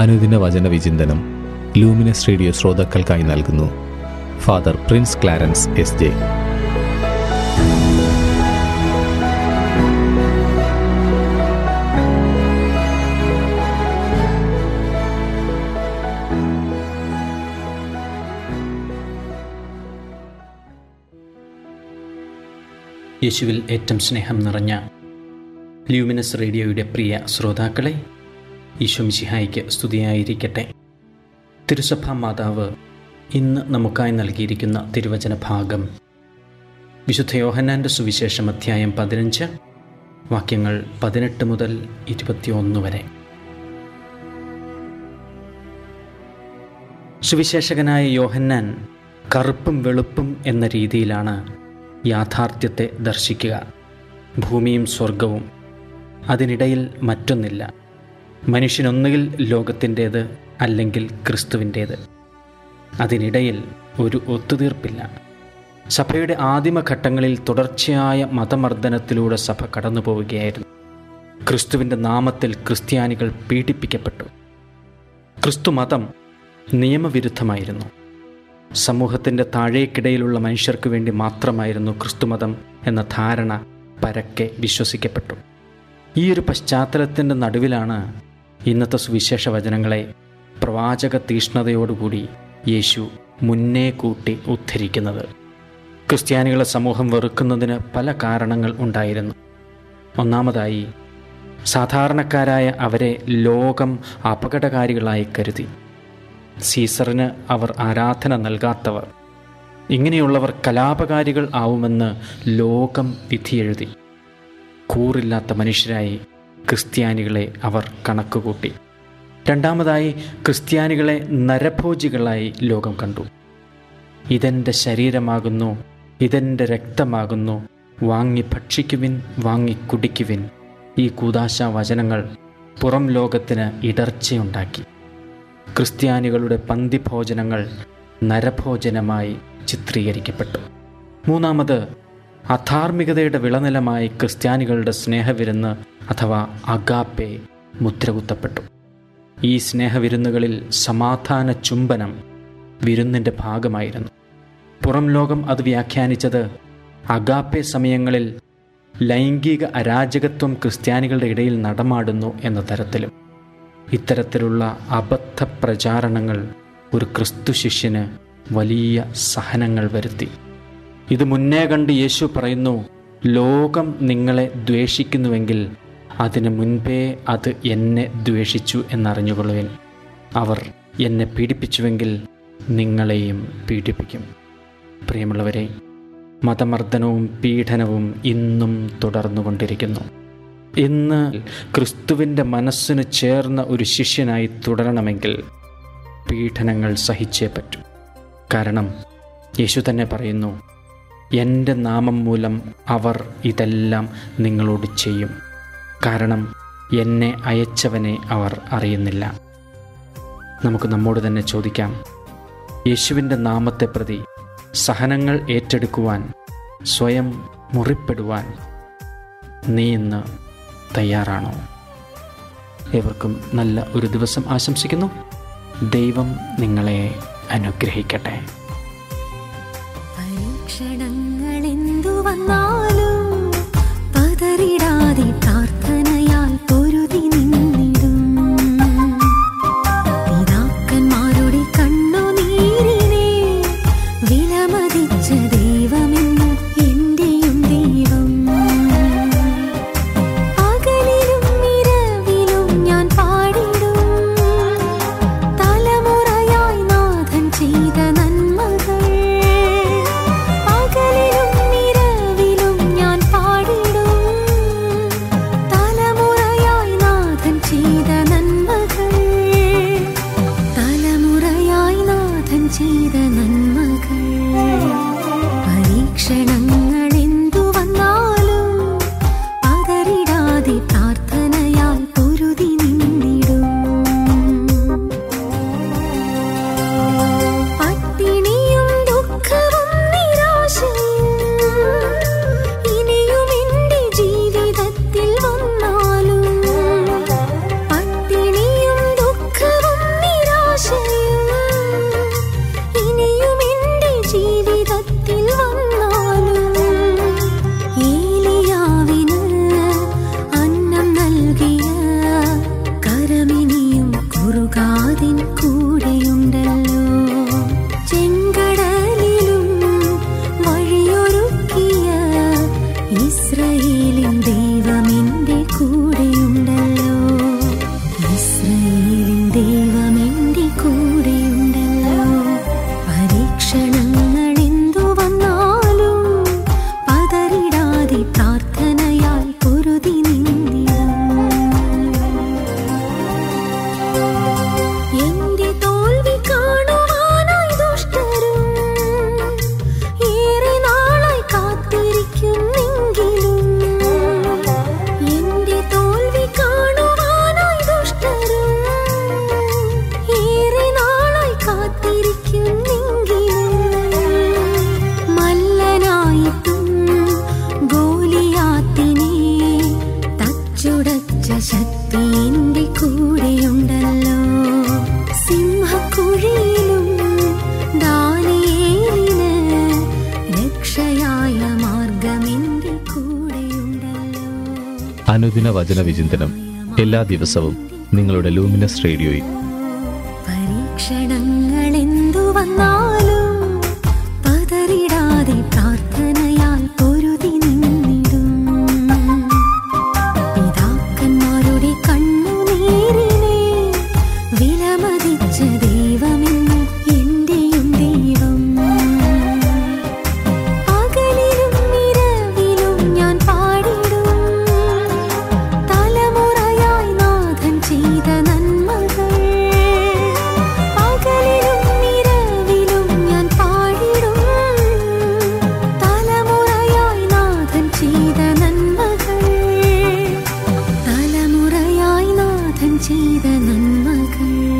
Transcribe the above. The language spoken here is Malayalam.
അനുദിന വചന വിചിന്തനം ലൂമിനസ് റേഡിയോ ശ്രോതാക്കൾക്കായി നൽകുന്നു. Father prince Clarence S J. യേശുവിൽ ഏറ്റവും സ്നേഹം നിറഞ്ഞ ലൂമിനസ് റേഡിയോയുടെ പ്രിയ ശ്രോതാക്കളെ ഈശോമിശിഹായിക്ക് സ്തുതിയായിരിക്കട്ടെ. തിരുസഭാ മാതാവ് ഇന്ന് നമുക്കായി നൽകിയിരിക്കുന്ന തിരുവചന ഭാഗം. വിശുദ്ധ യോഹന്നാന്റെ സുവിശേഷം അധ്യായം പതിനഞ്ച് വാക്യങ്ങൾ പതിനെട്ട് മുതൽ ഇരുപത്തിയൊന്ന് വരെ. സുവിശേഷകനായ യോഹന്നാൻ കറുപ്പും വെളുപ്പും എന്ന രീതിയിലാണ് യാഥാർത്ഥ്യത്തെ ദർശിക്കുക. ഭൂമിയും സ്വർഗവും അതിനിടയിൽ മറ്റൊന്നില്ല. മനുഷ്യനൊന്നുകിൽ ലോകത്തിന്റേത് അല്ലെങ്കിൽ ക്രിസ്തുവിന്റേത്. അതിനിടയിൽ ഒരു ഒത്തുതീർപ്പില്ല. സഭയുടെ ആദിമഘട്ടങ്ങളിൽ തുടർച്ചയായ മതമർദ്ദനത്തിലൂടെ സഭ കടന്നു പോവുകയായിരുന്നു ക്രിസ്തുവിന്റെ നാമത്തിൽ ക്രിസ്ത്യാനികൾ പീഡിപ്പിക്കപ്പെട്ടു. ക്രിസ്തു മതം നിയമവിരുദ്ധമായിരുന്നു. സമൂഹത്തിന്റെ താഴേക്കിടയിലുള്ള മനുഷ്യർക്ക് വേണ്ടി മാത്രമായിരുന്നു ക്രിസ്തുമതം എന്ന ധാരണ പരക്കെ വിശ്വസിക്കപ്പെട്ടു. ഈ ഒരു പശ്ചാത്തലത്തിന്റെ നടുവിലാണ് ഇന്നത്തെ സുവിശേഷ വചനങ്ങളെ പ്രവാചക തീഷ്ണതയോടുകൂടി യേശു മുന്നേ കൂട്ടി ഉദ്ധരിക്കുന്നത്. ക്രിസ്ത്യാനികളെ സമൂഹം വെറുക്കുന്നതിന് പല കാരണങ്ങൾ ഉണ്ടായിരുന്നു. ഒന്നാമതായി സാധാരണക്കാരായ അവരെ ലോകം അപകടകാരികളായി കരുതി. സീസറിന് അവർ ആരാധന നൽകാത്തവർ. ഇങ്ങനെയുള്ളവർ കലാപകാരികൾ ആവുമെന്ന് ലോകം വിധിയെഴുതി. കൂറില്ലാത്ത മനുഷ്യരായി ക്രിസ്ത്യാനികളെ അവർ കണക്കുകൂട്ടി. രണ്ടാമതായി ക്രിസ്ത്യാനികളെ നരഭോജികളായി ലോകം കണ്ടു. ഇതെന്റെ ശരീരമാകുന്നു ഇതെന്റെ രക്തമാകുന്നു വാങ്ങി ഭക്ഷിക്കുവിൻ വാങ്ങി കുടിക്കുവിൻ. ഈ കൂതാശ വചനങ്ങൾ പുറം ലോകത്തിന് ഇടർച്ചയുണ്ടാക്കി. ക്രിസ്ത്യാനികളുടെ പന്തിഭോജനങ്ങൾ നരഭോജനമായി ചിത്രീകരിക്കപ്പെട്ടു. മൂന്നാമത് അധാർമികതയുടെ വിളനിലമായി ക്രിസ്ത്യാനികളുടെ സ്നേഹവിരുന്ന് അഥവാ അഗാപ്പെ മുദ്രകുത്തപ്പെട്ടു. ഈ സ്നേഹവിരുന്നുകളിൽ സമാധാന ചുംബനം വിരുന്നിന്റെ ഭാഗമായിരുന്നു. പുറം ലോകം അത് വ്യാഖ്യാനിച്ചത് അഗാപ്പെ സമയങ്ങളിൽ ലൈംഗിക അരാജകത്വം ക്രിസ്ത്യാനികളുടെ ഇടയിൽ നടമാടുന്നു എന്ന തരത്തിലും. ഇത്തരത്തിലുള്ള അബദ്ധ പ്രചാരണങ്ങൾ ഒരു ക്രിസ്തു ശിഷ്യന് വലിയ സഹനങ്ങൾ വരുത്തി. ഇത് മുന്നേ കണ്ട് യേശു പറയുന്നു ലോകം നിങ്ങളെ ദ്വേഷിക്കുന്നുവെങ്കിൽ അതിന് മുൻപേ അത് എന്നെ ദ്വേഷിച്ചു എന്നറിഞ്ഞുകൊള്ളുവിൻ. അവർ എന്നെ പീഡിപ്പിച്ചുവെങ്കിൽ നിങ്ങളെയും പീഡിപ്പിക്കും. പ്രിയമുള്ളവരെ മതമർദ്ദനവും പീഡനവും ഇന്നും തുടർന്നുകൊണ്ടിരിക്കുന്നു. ഇന്ന് ക്രിസ്തുവിന്റെ മനസ്സിന് ചേർന്ന ഒരു ശിഷ്യനായി തുടരണമെങ്കിൽ പീഡനങ്ങൾ സഹിച്ചേ പറ്റൂ. കാരണം യേശു തന്നെ പറയുന്നു എന്റെ നാമം മൂലം അവർ ഇതെല്ലാം നിങ്ങളോട് ചെയ്യും. കാരണം എന്നെ അയച്ചവനെ അവർ അറിയുന്നില്ല. നമുക്ക് നമ്മോട് തന്നെ ചോദിക്കാം യേശുവിന്റെ നാമത്തെ പ്രതി സഹനങ്ങൾ ഏറ്റെടുക്കുവാൻ സ്വയം മുറിപ്പെടുവാൻ നീ ഇന്ന് തയ്യാറാണോ? ഏവർക്കും നല്ല ഒരു ദിവസം ആശംസിക്കുന്നു. ദൈവം നിങ്ങളെ അനുഗ്രഹിക്കട്ടെ. പരീക്ഷണങ്ങളെന്തു വന്നാലും അനുദിന വചന വിചിന്തനം എല്ലാ ദിവസവും നിങ്ങളുടെ ലൂമിനസ് റേഡിയോയിൽ. പരീക്ഷണങ്ങൾ എന്തു വന്നാലും 记得那么个人